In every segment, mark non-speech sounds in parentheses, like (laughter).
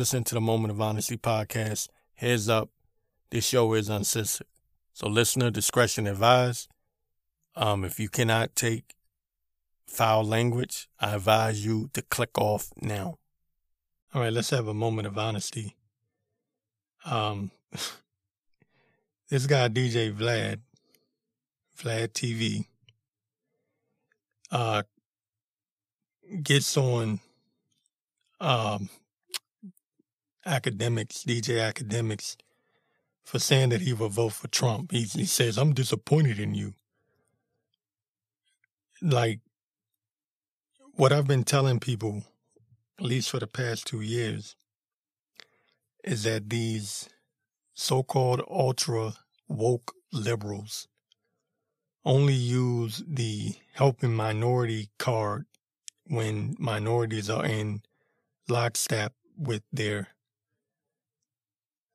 listening to the Moment of Honesty podcast. Heads up, this show is uncensored. So listener discretion advised. Um, if you cannot take foul language, I advise you to click off now. All right, let's have a moment of honesty. Um, (laughs) this guy DJ Vlad, Vlad TV, uh, gets on um Akademiks, DJ Akademiks, for saying that he will vote for Trump. He, he says, I'm disappointed in you. Like, what I've been telling people, at least for the past two years, is that these so called ultra woke liberals only use the helping minority card when minorities are in lockstep with their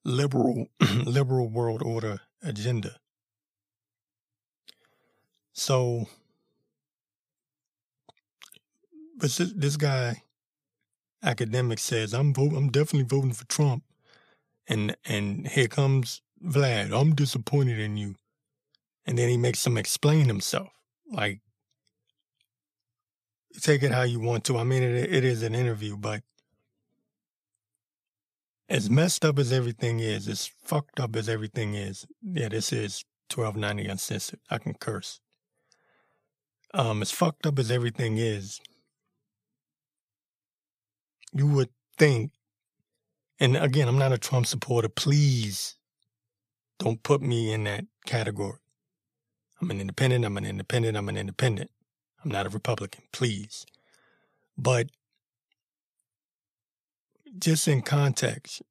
liberal (clears throat) liberal world order agenda. So, but this, this guy, academic, says I'm vote, I'm definitely voting for Trump, and and here comes Vlad. I'm disappointed in you, and then he makes him explain himself. Like, take it how you want to. I mean, it, it is an interview, but as messed up as everything is, as fucked up as everything is, yeah, this is 1290 uncensored. I can curse. Um, as fucked up as everything is, you would think, and again, I'm not a Trump supporter. Please don't put me in that category. I'm an independent. I'm an independent. I'm an independent. I'm not a Republican. Please. But just in context,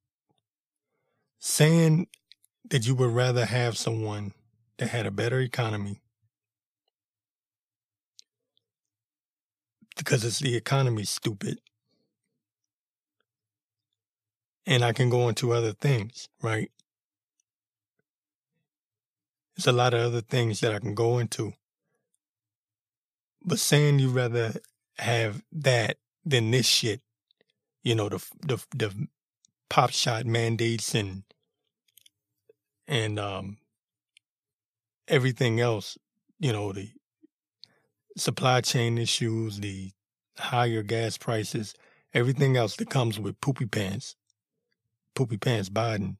saying that you would rather have someone that had a better economy because it's the economy stupid. And I can go into other things, right? There's a lot of other things that I can go into. But saying you rather have that than this shit you know, the the the pop shot mandates and and um everything else, you know, the supply chain issues, the higher gas prices, everything else that comes with poopy pants, poopy pants Biden,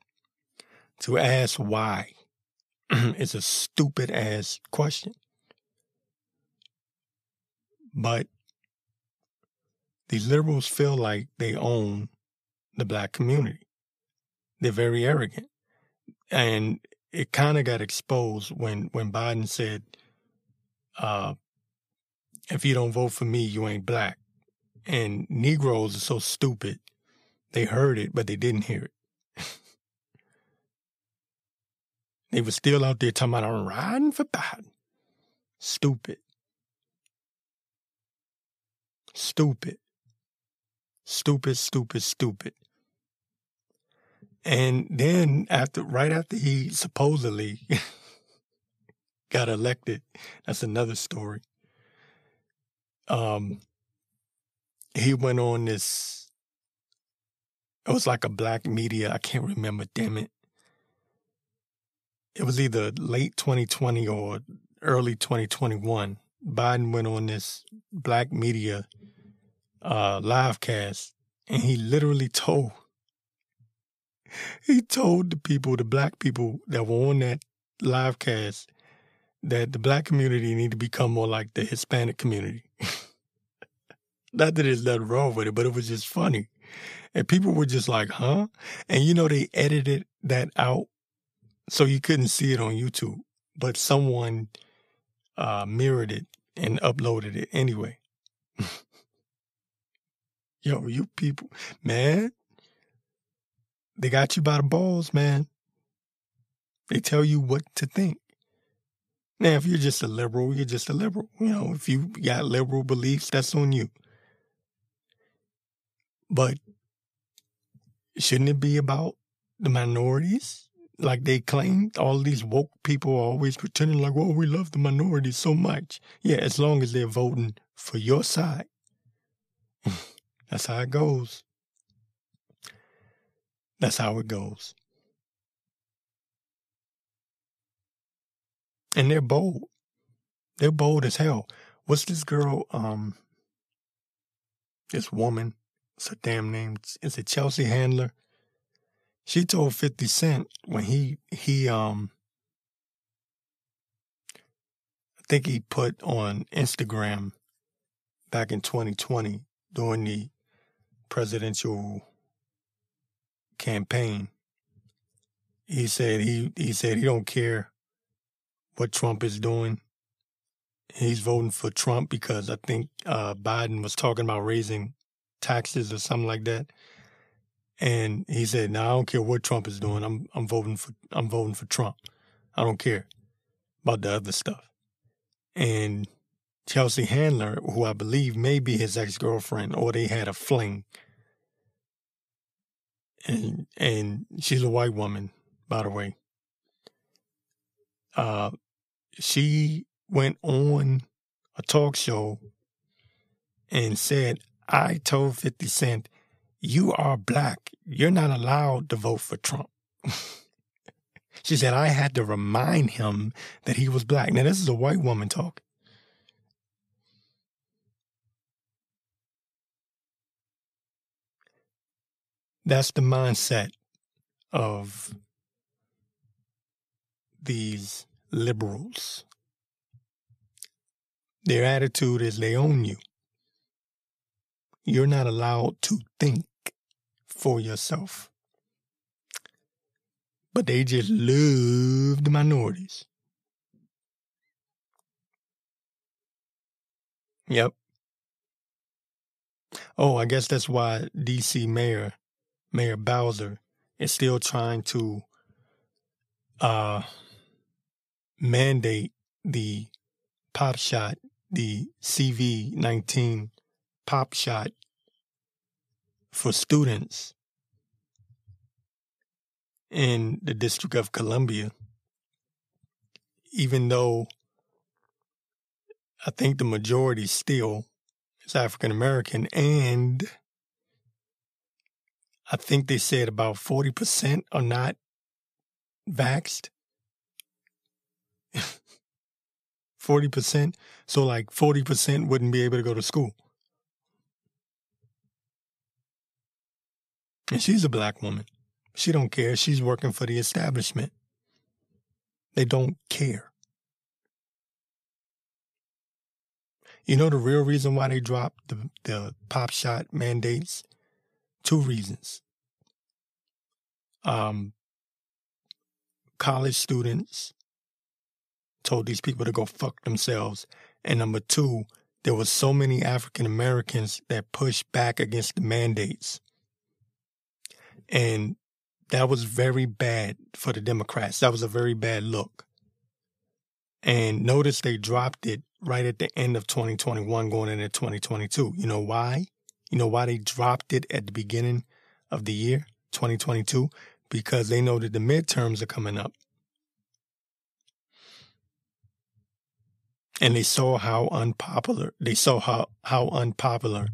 to ask why (clears throat) it's a stupid ass question. But these liberals feel like they own the black community. They're very arrogant. And it kind of got exposed when, when Biden said, uh, if you don't vote for me, you ain't black. And Negroes are so stupid. They heard it, but they didn't hear it. (laughs) they were still out there talking about, I'm riding for Biden. Stupid. Stupid. Stupid, stupid, stupid. And then after, right after he supposedly (laughs) got elected, that's another story. Um, he went on this. It was like a black media. I can't remember. Damn it. It was either late 2020 or early 2021. Biden went on this black media uh, live cast, and he literally told he told the people, the black people that were on that live cast, that the black community need to become more like the Hispanic community. (laughs) Not that there's nothing wrong with it, but it was just funny. And people were just like, huh? And you know, they edited that out so you couldn't see it on YouTube, but someone uh, mirrored it and uploaded it anyway. (laughs) Yo, you people, man, they got you by the balls, man. They tell you what to think. Now, if you're just a liberal, you're just a liberal. You know, if you got liberal beliefs, that's on you. But shouldn't it be about the minorities? Like they claim, all these woke people are always pretending like, well, we love the minorities so much. Yeah, as long as they're voting for your side. (laughs) That's how it goes. That's how it goes. And they're bold. They're bold as hell. What's this girl, um, this woman, it's a damn name, is it Chelsea Handler? She told 50 Cent when he, he, um, I think he put on Instagram back in 2020 during the presidential campaign. He said he he said he don't care what Trump is doing. He's voting for Trump because I think uh, Biden was talking about raising taxes or something like that. And he said, "No, I don't care what Trump is doing. I'm I'm voting for I'm voting for Trump. I don't care about the other stuff." And Chelsea Handler, who I believe may be his ex girlfriend, or they had a fling, and and she's a white woman, by the way. Uh, she went on a talk show and said, "I told Fifty Cent, you are black. You're not allowed to vote for Trump." (laughs) she said, "I had to remind him that he was black." Now this is a white woman talking. That's the mindset of these liberals. Their attitude is they own you. You're not allowed to think for yourself. But they just love the minorities. Yep. Oh, I guess that's why DC Mayor Mayor Bowser is still trying to uh, mandate the pop shot, the CV19 pop shot for students in the District of Columbia, even though I think the majority still is African American and I think they said about 40% are not vaxed. 40%. (laughs) So like 40% wouldn't be able to go to school. And she's a black woman. She don't care. She's working for the establishment. They don't care. You know the real reason why they dropped the, the pop shot mandates? Two reasons. Um, college students told these people to go fuck themselves. And number two, there were so many African Americans that pushed back against the mandates. And that was very bad for the Democrats. That was a very bad look. And notice they dropped it right at the end of 2021 going into 2022. You know why? You know why they dropped it at the beginning of the year, 2022? Because they know that the midterms are coming up. And they saw how unpopular, they saw how, how unpopular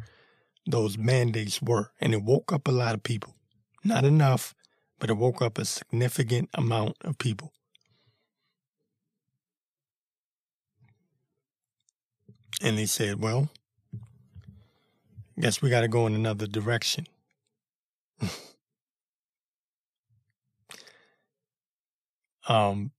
those mandates were. And it woke up a lot of people. Not enough, but it woke up a significant amount of people. And they said, well, Guess we got to go in another direction. (laughs) um.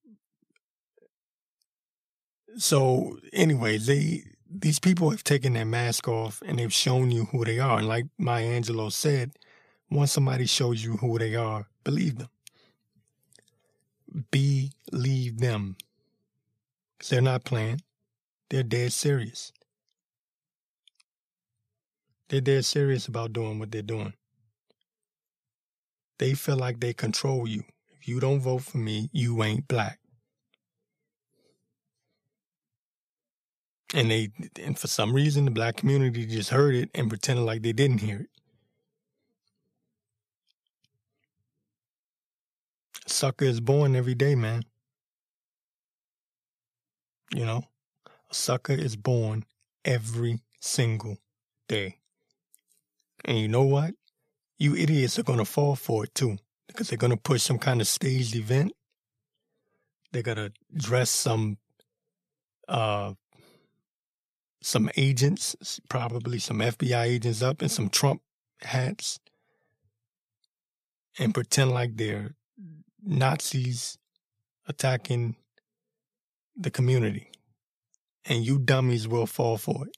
So anyway, they these people have taken their mask off and they've shown you who they are. And like Maya Angelou said, once somebody shows you who they are, believe them. Believe them. They're not playing. They're dead serious. They're dead serious about doing what they're doing. They feel like they control you. If you don't vote for me, you ain't black. And they and for some reason the black community just heard it and pretended like they didn't hear it. Sucker is born every day, man. You know? A sucker is born every single day. And you know what? You idiots are going to fall for it too. because they're going to push some kind of staged event. They're going to dress some uh, some agents, probably some FBI agents up in some Trump hats and pretend like they're Nazis attacking the community. And you dummies will fall for it.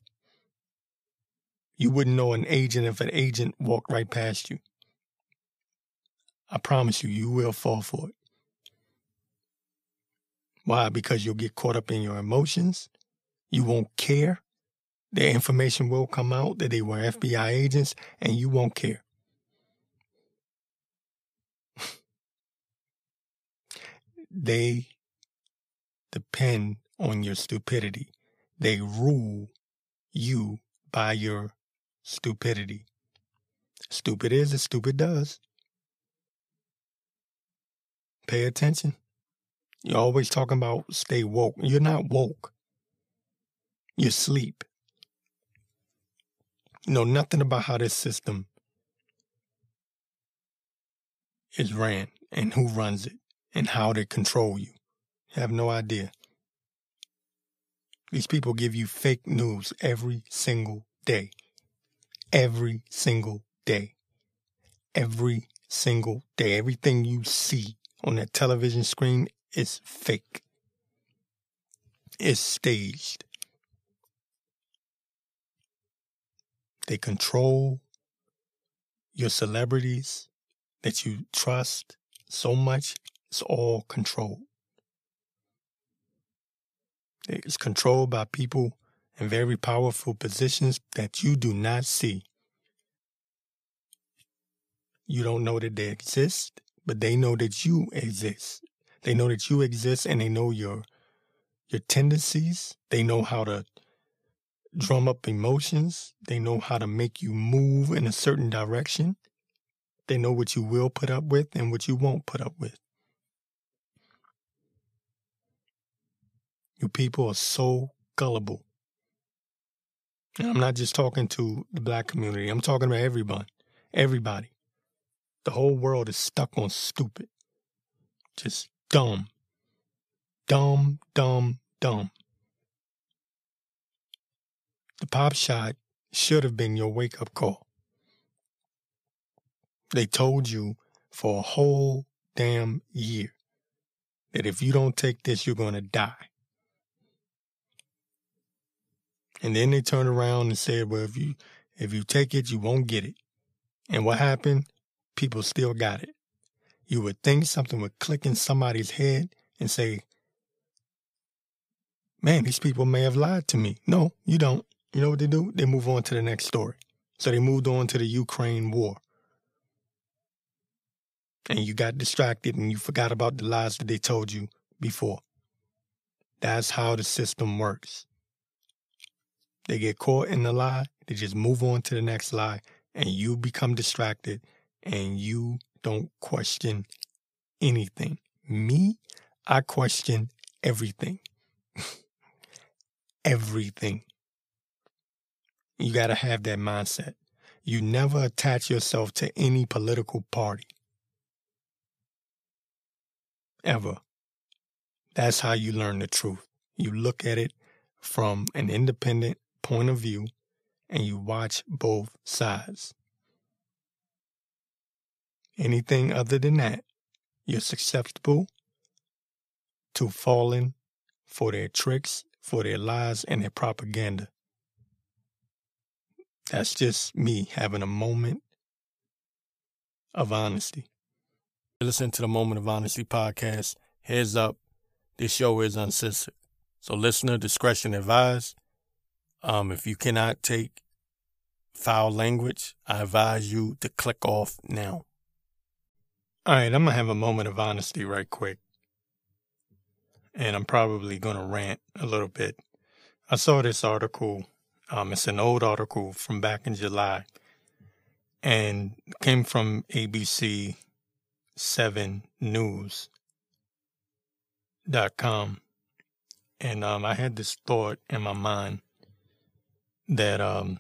You wouldn't know an agent if an agent walked right past you. I promise you, you will fall for it. Why? Because you'll get caught up in your emotions. You won't care. The information will come out that they were FBI agents and you won't care. (laughs) they depend on your stupidity. They rule you by your stupidity. Stupid is as stupid does. Pay attention. You're always talking about stay woke. You're not woke. You sleep. You know nothing about how this system is ran and who runs it and how they control you. You have no idea. These people give you fake news every single day. Every single day. Every single day. Everything you see on that television screen is fake. It's staged. They control your celebrities that you trust so much. It's all controlled. It's controlled by people in very powerful positions that you do not see. You don't know that they exist but they know that you exist. They know that you exist and they know your your tendencies. They know how to drum up emotions. They know how to make you move in a certain direction. They know what you will put up with and what you won't put up with. You people are so gullible. And I'm not just talking to the black community. I'm talking about everyone. Everybody. The whole world is stuck on stupid. Just dumb. Dumb, dumb, dumb. The pop shot should have been your wake up call. They told you for a whole damn year that if you don't take this, you're going to die. And then they turned around and said, well, if you, if you take it, you won't get it. And what happened? people still got it. You would think something would click in somebody's head and say, man, these people may have lied to me. No, you don't. You know what they do? They move on to the next story. So they moved on to the Ukraine war. And you got distracted and you forgot about the lies that they told you before. That's how the system works. They get caught in the lie, they just move on to the next lie, and you become distracted and you don't question anything. Me, I question everything. (laughs) everything. You got to have that mindset. You never attach yourself to any political party. Ever. That's how you learn the truth. You look at it from an independent point of view and you watch both sides. Anything other than that, you're susceptible to falling for their tricks, for their lies, and their propaganda. That's just me having a moment of honesty. Listen to the Moment of Honesty podcast. Heads up, this show is uncensored. So, listener discretion advised. Um, if you cannot take foul language, I advise you to click off now. All right, I'm going to have a moment of honesty right quick. And I'm probably going to rant a little bit. I saw this article. Um, it's an old article from back in July and came from ABC 7 News.com. And um, I had this thought in my mind that um,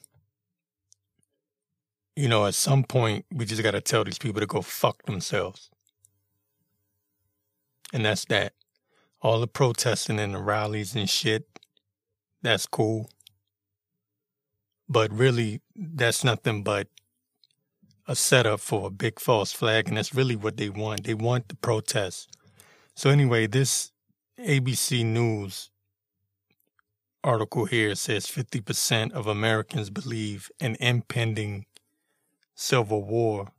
you know, at some point, we just got to tell these people to go fuck themselves. And that's that. All the protesting and the rallies and shit, that's cool. But really, that's nothing but a setup for a big false flag, and that's really what they want. They want the protest. So anyway, this ABC News article here says 50% of Americans believe an impending civil war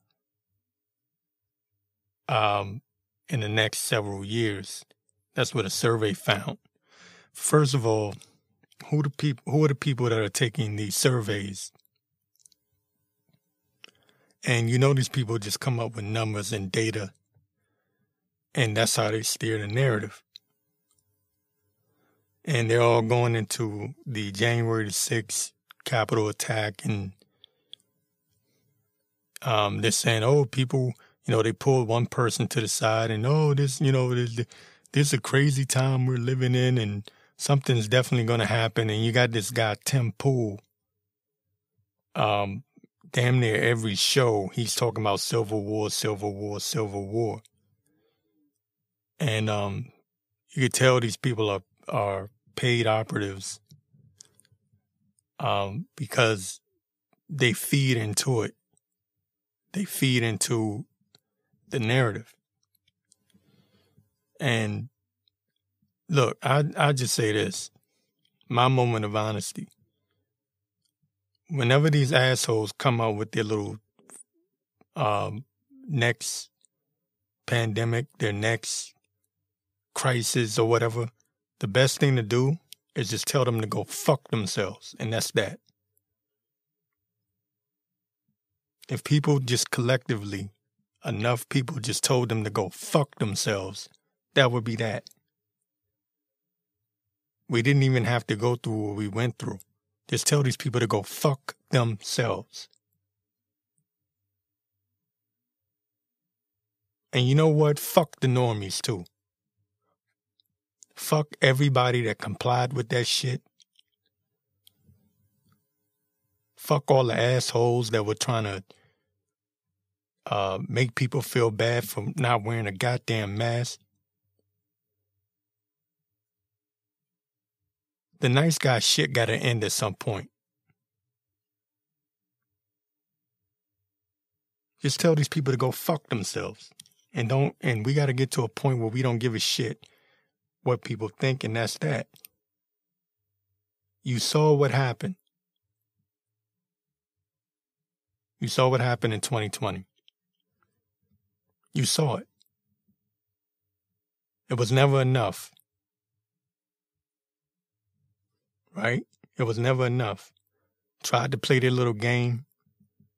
um, in the next several years. That's what a survey found. First of all, who the people who are the people that are taking these surveys? And you know these people just come up with numbers and data and that's how they steer the narrative. And they're all going into the January 6th Capitol attack and um, they're saying, oh, people, you know, they pulled one person to the side and, oh, this, you know, this, this is a crazy time we're living in and something's definitely going to happen. And you got this guy, Tim Pool. Um, damn near every show, he's talking about Civil War, Civil War, Civil War. And um, you could tell these people are, are paid operatives um, because they feed into it. They feed into the narrative. And look, I I just say this. My moment of honesty. Whenever these assholes come out with their little um, next pandemic, their next crisis or whatever, the best thing to do is just tell them to go fuck themselves. And that's that. If people just collectively, enough people just told them to go fuck themselves, that would be that. We didn't even have to go through what we went through. Just tell these people to go fuck themselves. And you know what? Fuck the normies too. Fuck everybody that complied with that shit. Fuck all the assholes that were trying to uh, make people feel bad for not wearing a goddamn mask. The nice guy shit got to end at some point. Just tell these people to go fuck themselves. And don't and we got to get to a point where we don't give a shit what people think, and that's that. You saw what happened. You saw what happened in 2020. You saw it. It was never enough. Right? It was never enough. Tried to play their little game,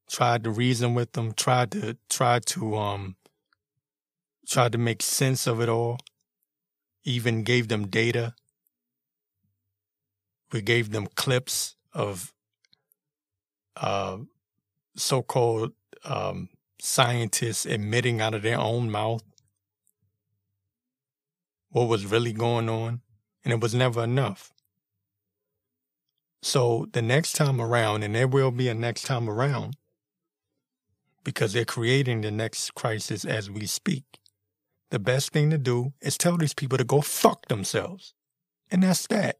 tried to reason with them, tried to try to um tried to make sense of it all even gave them data. We gave them clips of uh, so called um, scientists admitting out of their own mouth what was really going on, and it was never enough. So the next time around, and there will be a next time around, because they're creating the next crisis as we speak the best thing to do is tell these people to go fuck themselves. And that's that.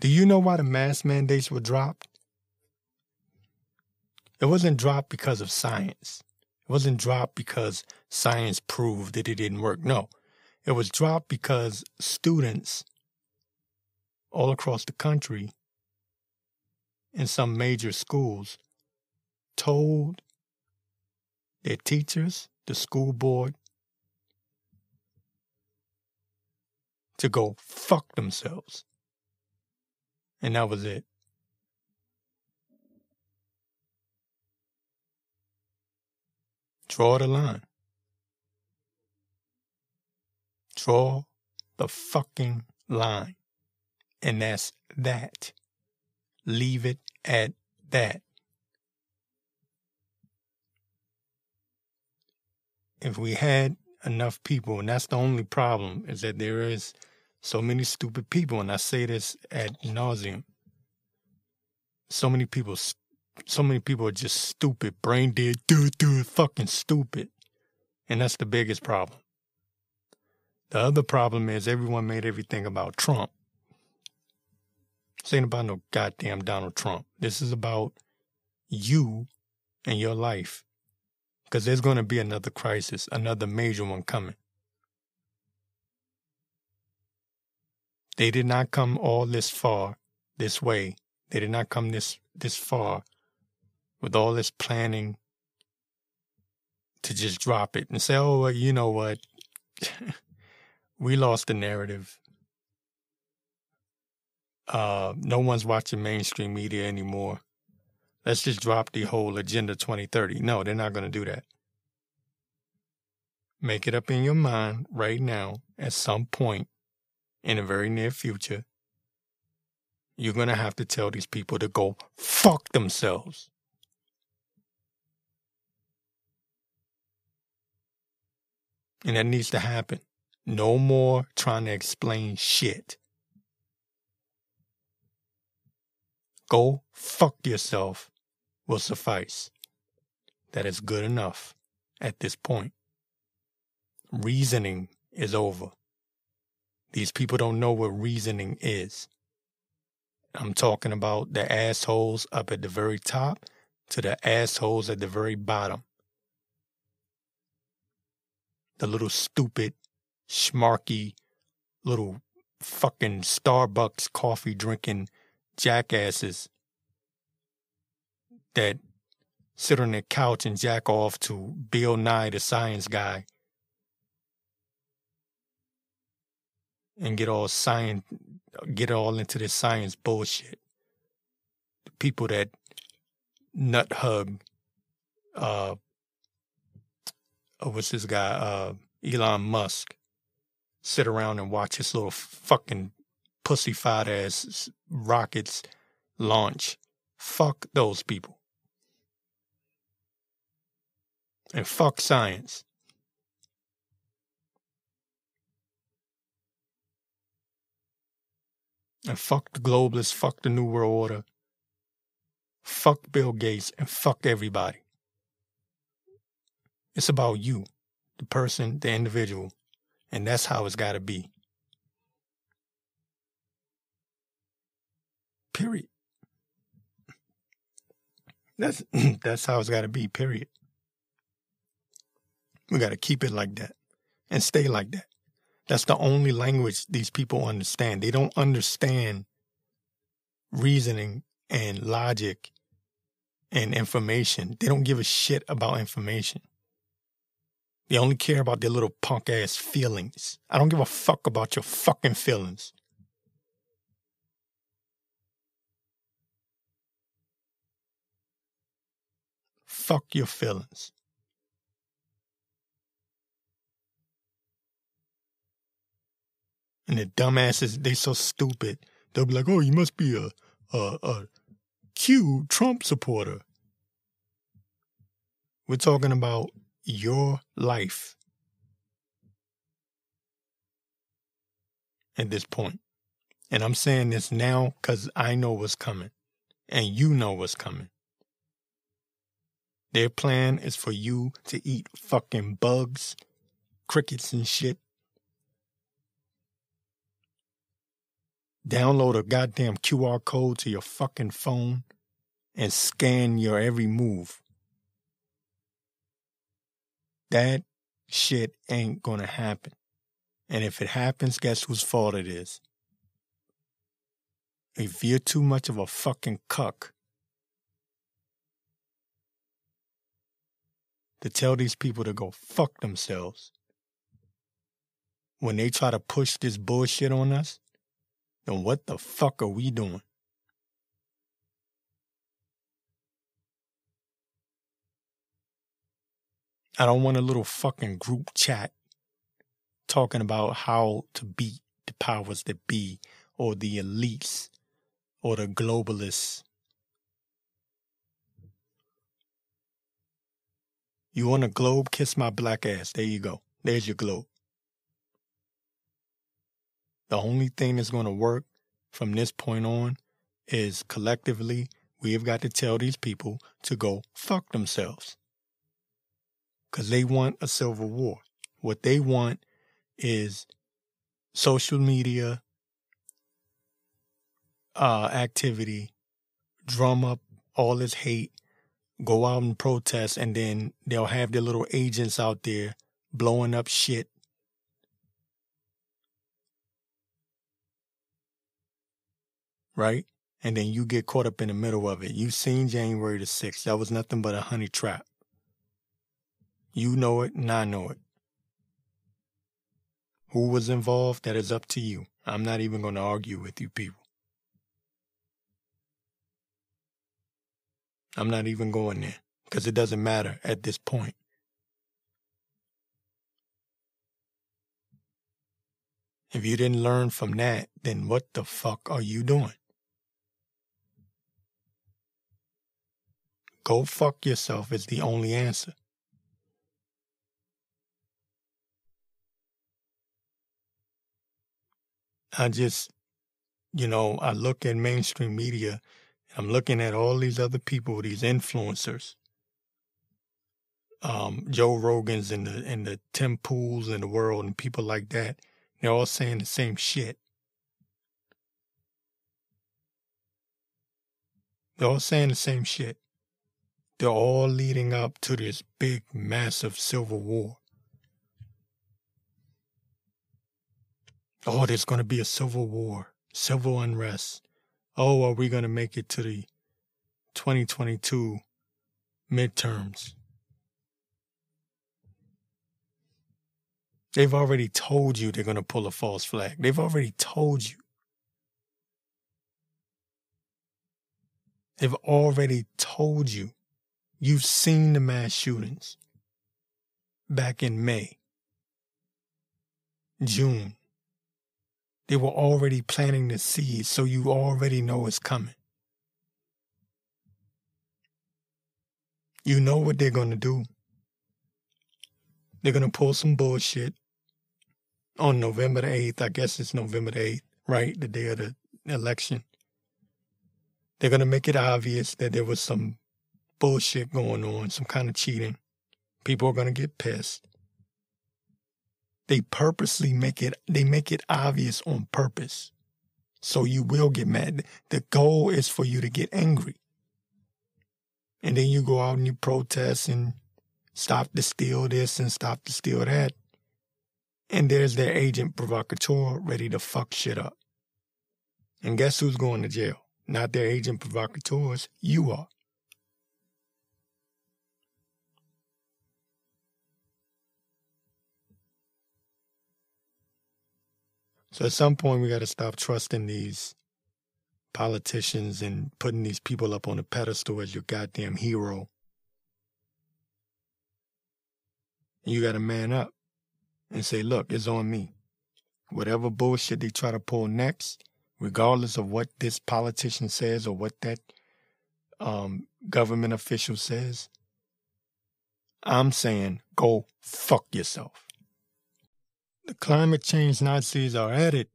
Do you know why the mask mandates were dropped? It wasn't dropped because of science. It wasn't dropped because science proved that it didn't work. No, it was dropped because students all across the country in some major schools told their teachers, the school board, to go fuck themselves. And that was it. Draw the line. Draw the fucking line. And that's that. Leave it at that. If we had enough people, and that's the only problem is that there is so many stupid people, and I say this at nauseum. So many people, so many people are just stupid, brain dead, dude, dude, fucking stupid, and that's the biggest problem. The other problem is everyone made everything about Trump. This ain't about no goddamn Donald Trump. This is about you and your life. Because there's going to be another crisis, another major one coming. They did not come all this far, this way. They did not come this this far with all this planning to just drop it and say, "Oh, well, you know what? (laughs) we lost the narrative. Uh, no one's watching mainstream media anymore. Let's just drop the whole Agenda 2030." No, they're not going to do that. Make it up in your mind right now. At some point, in the very near future, you're going to have to tell these people to go fuck themselves. And that needs to happen. No more trying to explain shit. Go fuck yourself will suffice. That is good enough at this point. Reasoning is over. These people don't know what reasoning is. I'm talking about the assholes up at the very top to the assholes at the very bottom. The little stupid, schmarky, little fucking Starbucks coffee drinking jackasses that sit on their couch and jack off to Bill Nye, the science guy, and get all science, get all into this science bullshit. The people that nut hug, uh, oh, what's this guy, uh, Elon Musk, sit around and watch his little fucking pussy pussyfied ass rockets launch. Fuck those people. And fuck science. And fuck the globalists, fuck the New World Order, fuck Bill Gates, and fuck everybody. It's about you, the person, the individual, and that's how it's got to be. Period. That's (clears throat) that's how it's got to be. Period. We got to keep it like that and stay like that. That's the only language these people understand. They don't understand reasoning and logic and information. They don't give a shit about information. They only care about their little punk ass feelings. I don't give a fuck about your fucking feelings. Fuck your feelings. And the dumbasses, they so stupid. They'll be like, "Oh, you must be a a, a Q Trump supporter." We're talking about your life at this point. And I'm saying this now because I know what's coming, and you know what's coming. Their plan is for you to eat fucking bugs, crickets, and shit download a goddamn QR code to your fucking phone and scan your every move. That shit ain't gonna happen. And if it happens, guess whose fault it is? If you're too much of a fucking cuck to tell these people to go fuck themselves when they try to push this bullshit on us, then what the fuck are we doing? I don't want a little fucking group chat talking about how to beat the powers that be or the elites or the globalists. You want a globe? Kiss my black ass. There you go. There's your globe. The only thing that's going to work from this point on is collectively, we have got to tell these people to go fuck themselves. Because they want a civil war. What they want is social media uh, activity, drum up all this hate, go out and protest, and then they'll have their little agents out there blowing up shit. Right? And then you get caught up in the middle of it. You've seen January the 6th. That was nothing but a honey trap. You know it, and I know it. Who was involved? That is up to you. I'm not even going to argue with you people. I'm not even going there because it doesn't matter at this point. If you didn't learn from that, then what the fuck are you doing? Go fuck yourself is the only answer. I just, you know, I look at mainstream media I'm looking at all these other people, these influencers, um, Joe Rogans and the and the Tim Pools in the world and people like that. They're all saying the same shit. They're all saying the same shit. They're all leading up to this big, massive civil war. Oh, there's going to be a civil war, civil unrest oh, are we going to make it to the 2022 midterms? They've already told you they're going to pull a false flag. They've already told you. They've already told you. You've seen the mass shootings back in May, June. They were already planting the seeds, so you already know it's coming. You know what they're going to do. They're going to pull some bullshit on November the 8th. I guess it's November the 8th, right? The day of the election. They're going to make it obvious that there was some bullshit going on, some kind of cheating. People are going to get pissed. They purposely make it, they make it obvious on purpose. So you will get mad. The goal is for you to get angry. And then you go out and you protest and stop to steal this and stop to steal that. And there's their agent provocateur ready to fuck shit up. And guess who's going to jail? Not their agent provocateurs, you are. So at some point, we got to stop trusting these politicians and putting these people up on a pedestal as your goddamn hero. You got to man up and say, look, it's on me. Whatever bullshit they try to pull next, regardless of what this politician says or what that um, government official says, I'm saying go fuck yourself the climate change Nazis are at it.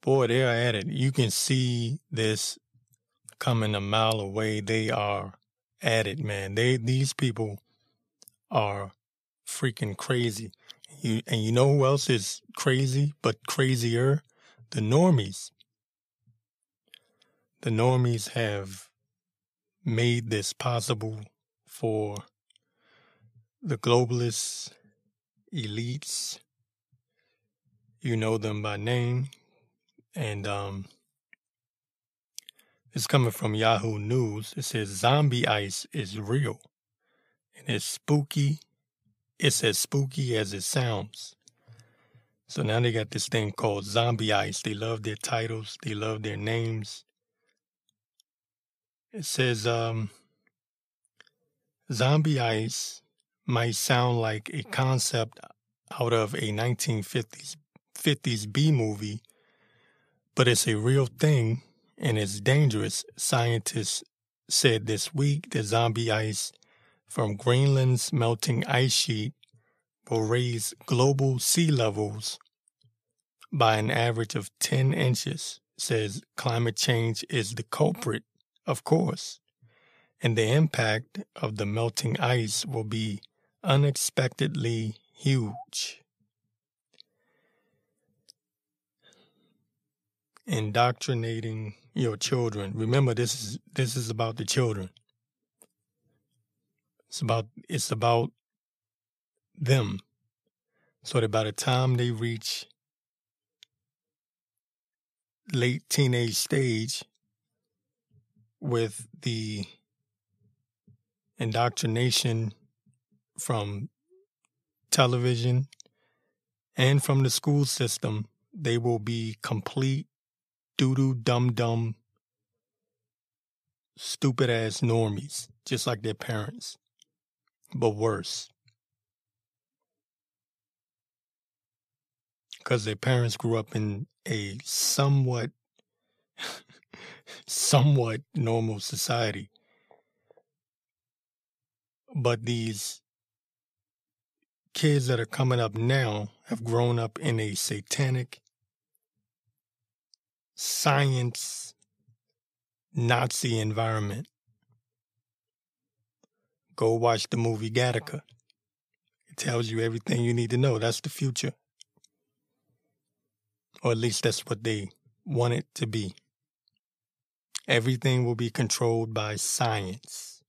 Boy, they are at it. You can see this coming a mile away. They are at it, man. They these people are freaking crazy. You, and you know who else is crazy but crazier? The normies. The normies have made this possible for the globalist elites you know them by name. And um, it's coming from Yahoo News. It says zombie ice is real. And it's spooky. It's as spooky as it sounds. So now they got this thing called zombie ice. They love their titles, they love their names. It says um, zombie ice might sound like a concept out of a 1950s 50s B movie, but it's a real thing and it's dangerous. Scientists said this week that zombie ice from Greenland's melting ice sheet will raise global sea levels by an average of 10 inches. Says climate change is the culprit, of course, and the impact of the melting ice will be unexpectedly huge. Indoctrinating your children. Remember, this is this is about the children. It's about it's about them. So that by the time they reach late teenage stage with the indoctrination from television and from the school system, they will be complete doo doo dum dum stupid ass normies, just like their parents, but worse. Because their parents grew up in a somewhat, (laughs) somewhat normal society. But these kids that are coming up now have grown up in a satanic science Nazi environment. Go watch the movie Gattaca. It tells you everything you need to know. That's the future. Or at least that's what they want it to be. Everything will be controlled by science.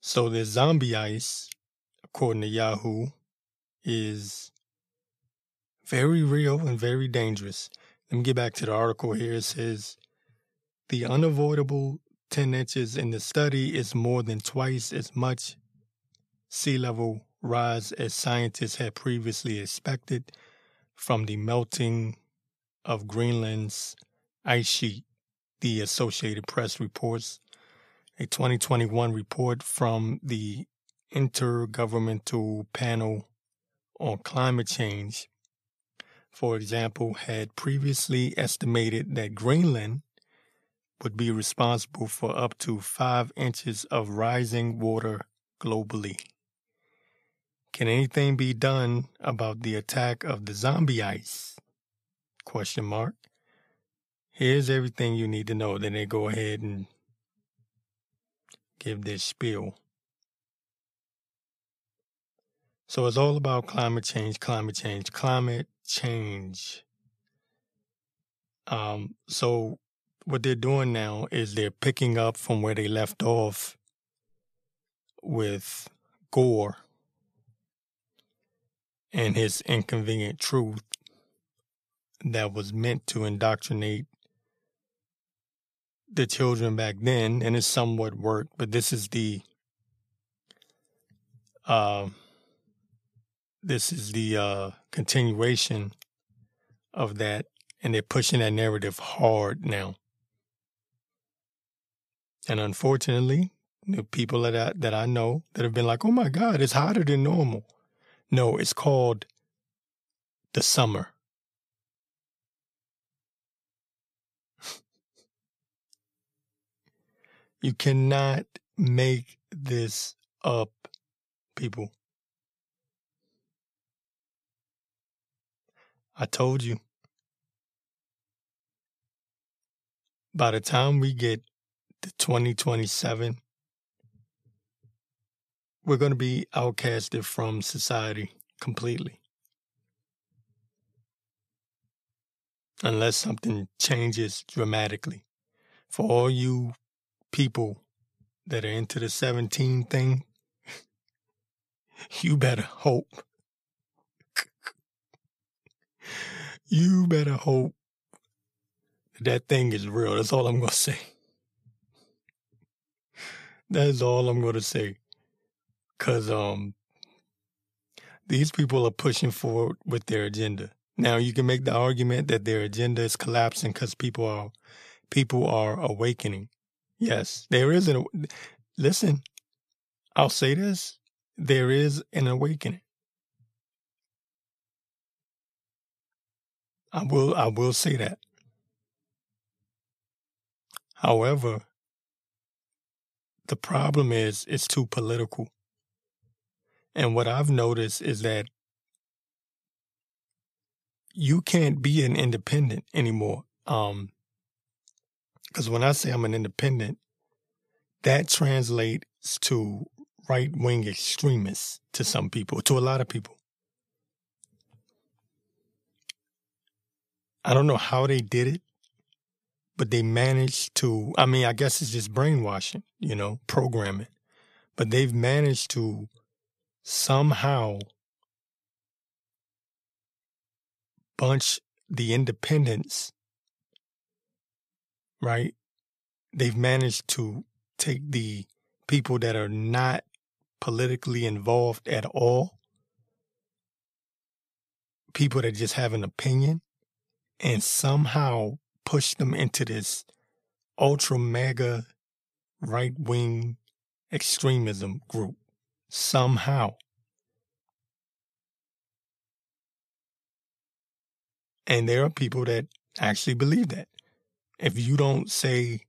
So the zombie ice, according to Yahoo, is very real and very dangerous. Let me get back to the article here. It says the unavoidable 10 inches in the study is more than twice as much sea level rise as scientists had previously expected from the melting of Greenland's ice sheet, the Associated Press reports. A 2021 report from the Intergovernmental Panel on Climate Change for example, had previously estimated that Greenland would be responsible for up to five inches of rising water globally. Can anything be done about the attack of the zombie ice? Question mark. Here's everything you need to know. Then they go ahead and give this spiel. So it's all about climate change, climate change, climate change. Um, so what they're doing now is they're picking up from where they left off with Gore and his inconvenient truth that was meant to indoctrinate the children back then, and it somewhat worked, but this is the uh, this is the uh, continuation of that, and they're pushing that narrative hard now. And unfortunately, the people that I, that I know that have been like, "Oh my God, it's hotter than normal." No, it's called the summer. you cannot make this up, people. I told you. By the time we get to 2027, we're going to be outcasted from society completely. Unless something changes dramatically. For all you people that are into the 17 thing, (laughs) you better hope you better hope that thing is real. That's all I'm going (laughs) to say. That's all I'm going to say. Because um, these people are pushing forward with their agenda. Now, you can make the argument that their agenda is collapsing because people are people are awakening. Yes, there is an listen. I'll say this: there is an awakening. I will I will say that. However, the problem is it's too political. And what I've noticed is that you can't be an independent anymore. Um, because when I say I'm an independent, that translates to right wing extremists to some people, to a lot of people. I don't know how they did it, but they managed to, I mean, I guess it's just brainwashing, you know, programming, but they've managed to somehow bunch the independents, right? They've managed to take the people that are not politically involved at all, people that just have an opinion, and somehow push them into this ultra mega right wing extremism group somehow. And there are people that actually believe that. If you don't say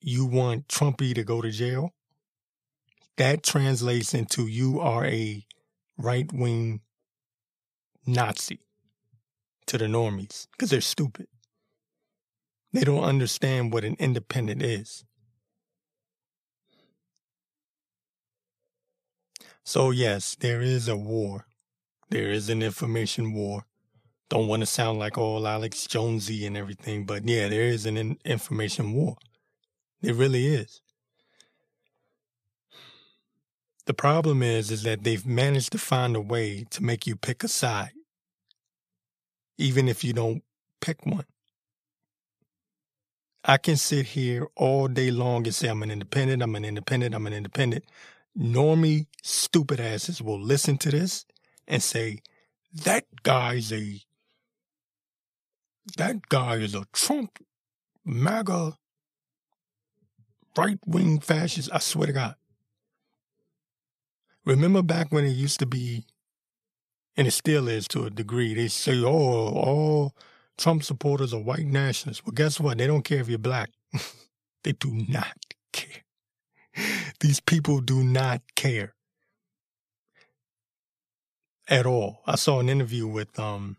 you want Trumpy to go to jail, that translates into you are a right wing Nazi to the normies because they're stupid. They don't understand what an independent is. So, yes, there is a war. There is an information war. Don't want to sound like all Alex Jonesy and everything, but yeah, there is an in- information war. It really is. The problem is, is that they've managed to find a way to make you pick a side even if you don't pick one. I can sit here all day long and say I'm an independent, I'm an independent, I'm an independent. Normie, stupid asses will listen to this and say, that guy's a, that guy is a Trump, MAGA, right wing fascist. I swear to God. Remember back when it used to be and it still is to a degree. They say, oh, all Trump supporters are white nationalists. Well, guess what? They don't care if you're black. (laughs) they do not care. (laughs) These people do not care at all. I saw an interview with um,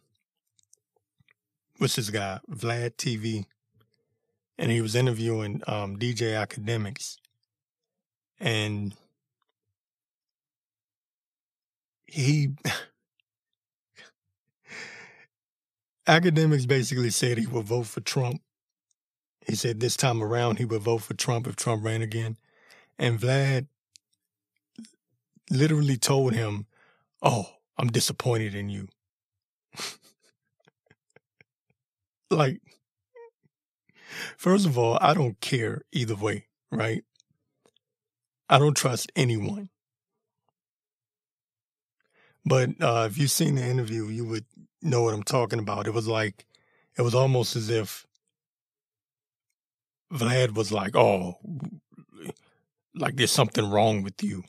what's this guy, Vlad TV, and he was interviewing um, DJ Akademiks. and he (laughs) Akademiks basically said he would vote for Trump. He said this time around he would vote for Trump if Trump ran again. And Vlad literally told him, Oh, I'm disappointed in you. (laughs) like, first of all, I don't care either way, right? I don't trust anyone. But uh, if you've seen the interview, you would know what I'm talking about. It was like, it was almost as if Vlad was like, oh, like there's something wrong with you.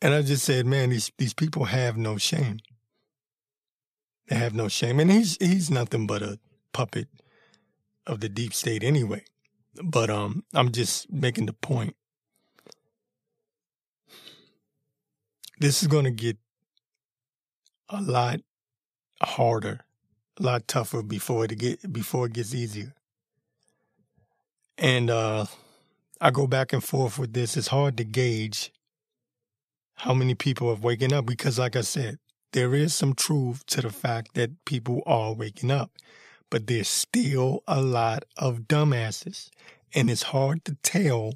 and I just said, man, these, these people have no shame. They have no shame. And he's, he's nothing but a puppet of the deep state anyway. But, um, I'm just making the point. This is going to get a lot harder, a lot tougher before it get before it gets easier. And uh, I go back and forth with this. It's hard to gauge how many people are waking up because, like I said, there is some truth to the fact that people are waking up, but there's still a lot of dumbasses, and it's hard to tell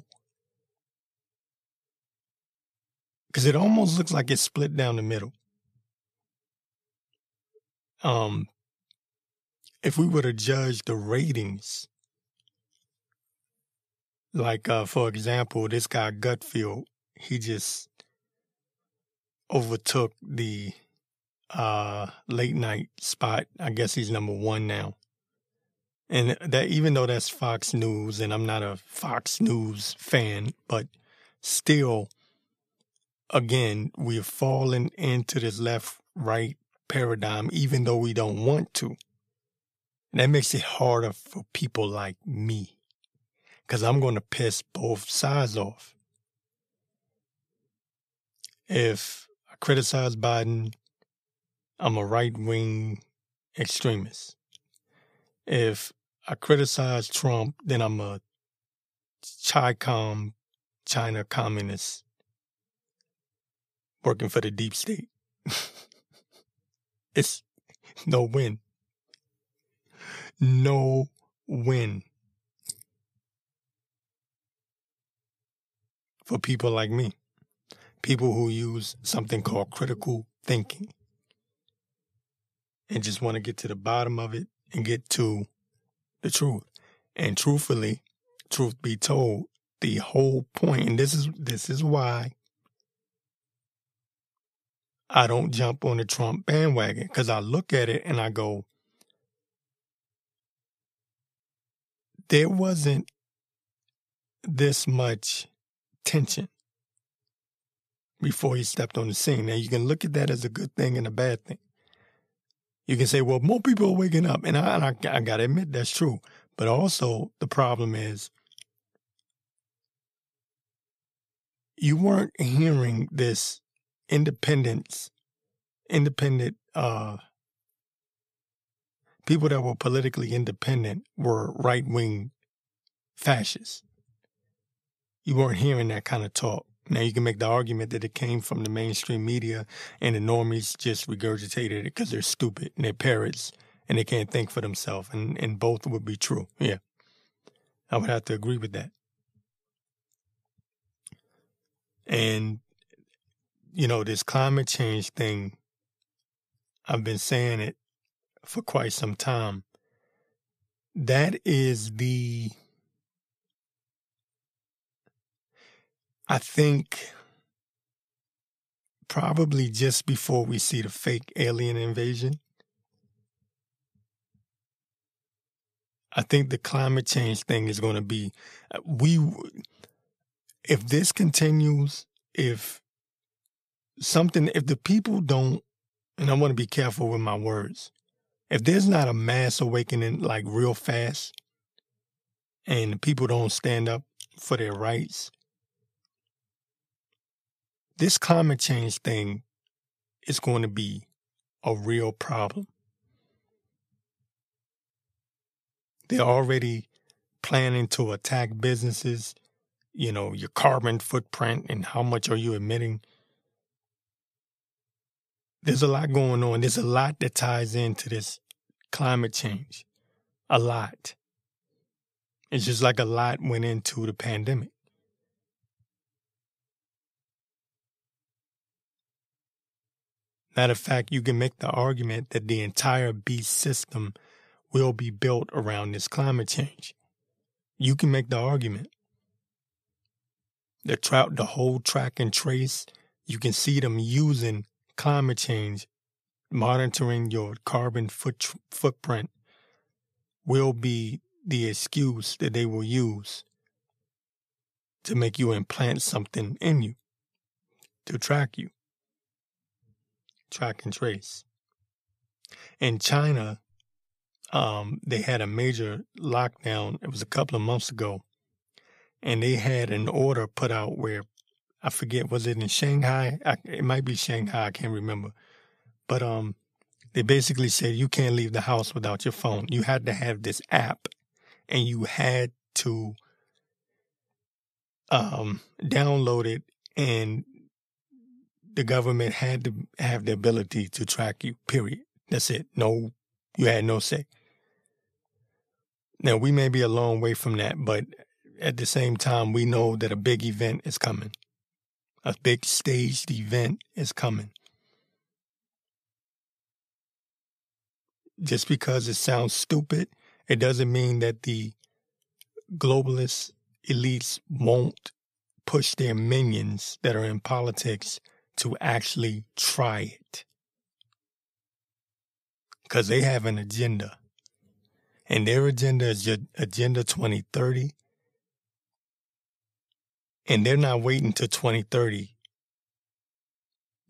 because it almost looks like it's split down the middle. Um, if we were to judge the ratings, like uh, for example, this guy Gutfeld, he just overtook the uh, late night spot. I guess he's number one now. And that even though that's Fox News, and I'm not a Fox News fan, but still, again, we've fallen into this left right paradigm, even though we don't want to. And that makes it harder for people like me because I'm going to piss both sides off. If I criticize Biden, I'm a right wing extremist. If I criticize Trump, then I'm a Chi-Com China communist working for the deep state. (laughs) It's (laughs) no win. No win. For people like me, people who use something called critical thinking and just want to get to the bottom of it and get to the truth. And truthfully, truth be told, the whole point, and this is this is why I don't jump on the Trump bandwagon because I look at it and I go, there wasn't this much tension before he stepped on the scene. Now you can look at that as a good thing and a bad thing. You can say, well, more people are waking up, and I, I, I got to admit that's true. But also the problem is you weren't hearing this independence, independent uh, people that were politically independent were right wing fascists. You weren't hearing that kind of talk. Now you can make the argument that it came from the mainstream media and the normies just regurgitated it because they're stupid and they're parrots and they can't think for themselves. And, and both would be true. Yeah. I would have to agree with that. And, you know, this climate change thing, I've been saying it for quite some time. That is the I think probably just before we see the fake alien invasion. I think the climate change thing is going to be uh, we if this continues if something if the people don't and I want to be careful with my words. If there's not a mass awakening like real fast and people don't stand up for their rights, this climate change thing is going to be a real problem. They're already planning to attack businesses, you know, your carbon footprint and how much are you emitting. There's a lot going on. There's a lot that ties into this climate change. A lot. It's just like a lot went into the pandemic. Matter of fact, you can make the argument that the entire beast system will be built around this climate change. You can make the argument. The trout, the whole track and trace, you can see them using climate change, monitoring your carbon foot, footprint will be the excuse that they will use to make you implant something in you to track you track and trace. In China, um, they had a major lockdown. It was a couple of months ago, and they had an order put out where I forget was it in Shanghai? I, it might be Shanghai. I can't remember, but um, they basically said you can't leave the house without your phone. You had to have this app, and you had to um download it and the government had to have the ability to track you, period. That's it. No, you had no say. Now, we may be a long way from that, but at the same time, we know that a big event is coming. A big staged event is coming. Just because it sounds stupid, it doesn't mean that the globalist elites won't push their minions that are in politics to actually try it. Because they have an agenda. And their agenda is Agenda 2030. And they're not waiting to 2030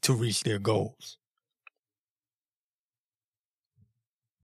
to reach their goals.